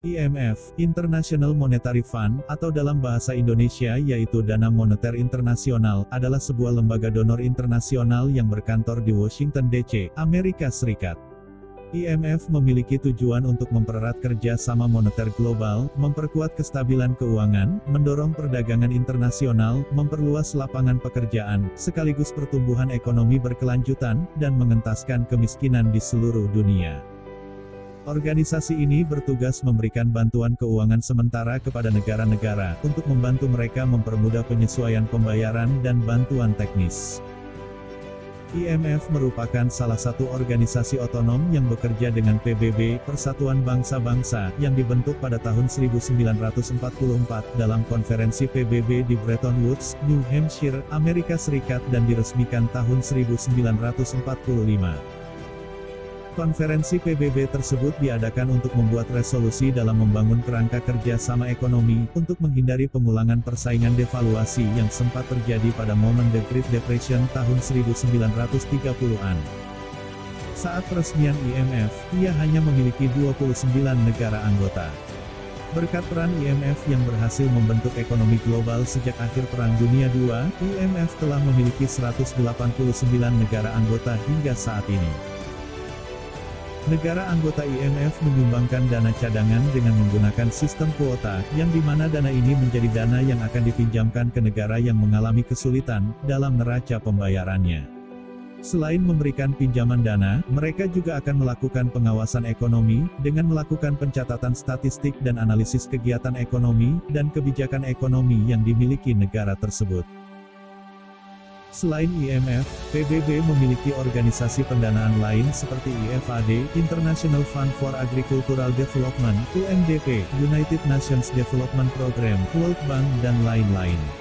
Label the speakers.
Speaker 1: IMF, International Monetary Fund, atau dalam bahasa Indonesia yaitu Dana Moneter Internasional, adalah sebuah lembaga donor internasional yang berkantor di Washington DC, Amerika Serikat. IMF memiliki tujuan untuk mempererat kerja sama moneter global, memperkuat kestabilan keuangan, mendorong perdagangan internasional, memperluas lapangan pekerjaan, sekaligus pertumbuhan ekonomi berkelanjutan, dan mengentaskan kemiskinan di seluruh dunia. Organisasi ini bertugas memberikan bantuan keuangan sementara kepada negara-negara, untuk membantu mereka mempermudah penyesuaian pembayaran dan bantuan teknis. IMF merupakan salah satu organisasi otonom yang bekerja dengan PBB, Persatuan Bangsa-Bangsa, yang dibentuk pada tahun 1944 dalam konferensi PBB di Bretton Woods, New Hampshire, Amerika Serikat dan diresmikan tahun 1945. Konferensi PBB tersebut diadakan untuk membuat resolusi dalam membangun kerangka kerja sama ekonomi, untuk menghindari pengulangan persaingan devaluasi yang sempat terjadi pada momen The Great Depression tahun 1930-an. Saat peresmian IMF, ia hanya memiliki 29 negara anggota. Berkat peran IMF yang berhasil membentuk ekonomi global sejak akhir Perang Dunia II, IMF telah memiliki 189 negara anggota hingga saat ini. Negara anggota IMF menyumbangkan dana cadangan dengan menggunakan sistem kuota, yang di mana dana ini menjadi dana yang akan dipinjamkan ke negara yang mengalami kesulitan, dalam neraca pembayarannya. Selain memberikan pinjaman dana, mereka juga akan melakukan pengawasan ekonomi, dengan melakukan pencatatan statistik dan analisis kegiatan ekonomi, dan kebijakan ekonomi yang dimiliki negara tersebut. Selain IMF, PBB memiliki organisasi pendanaan lain seperti IFAD, International Fund for Agricultural Development, UNDP, United Nations Development Program, World Bank dan lain-lain.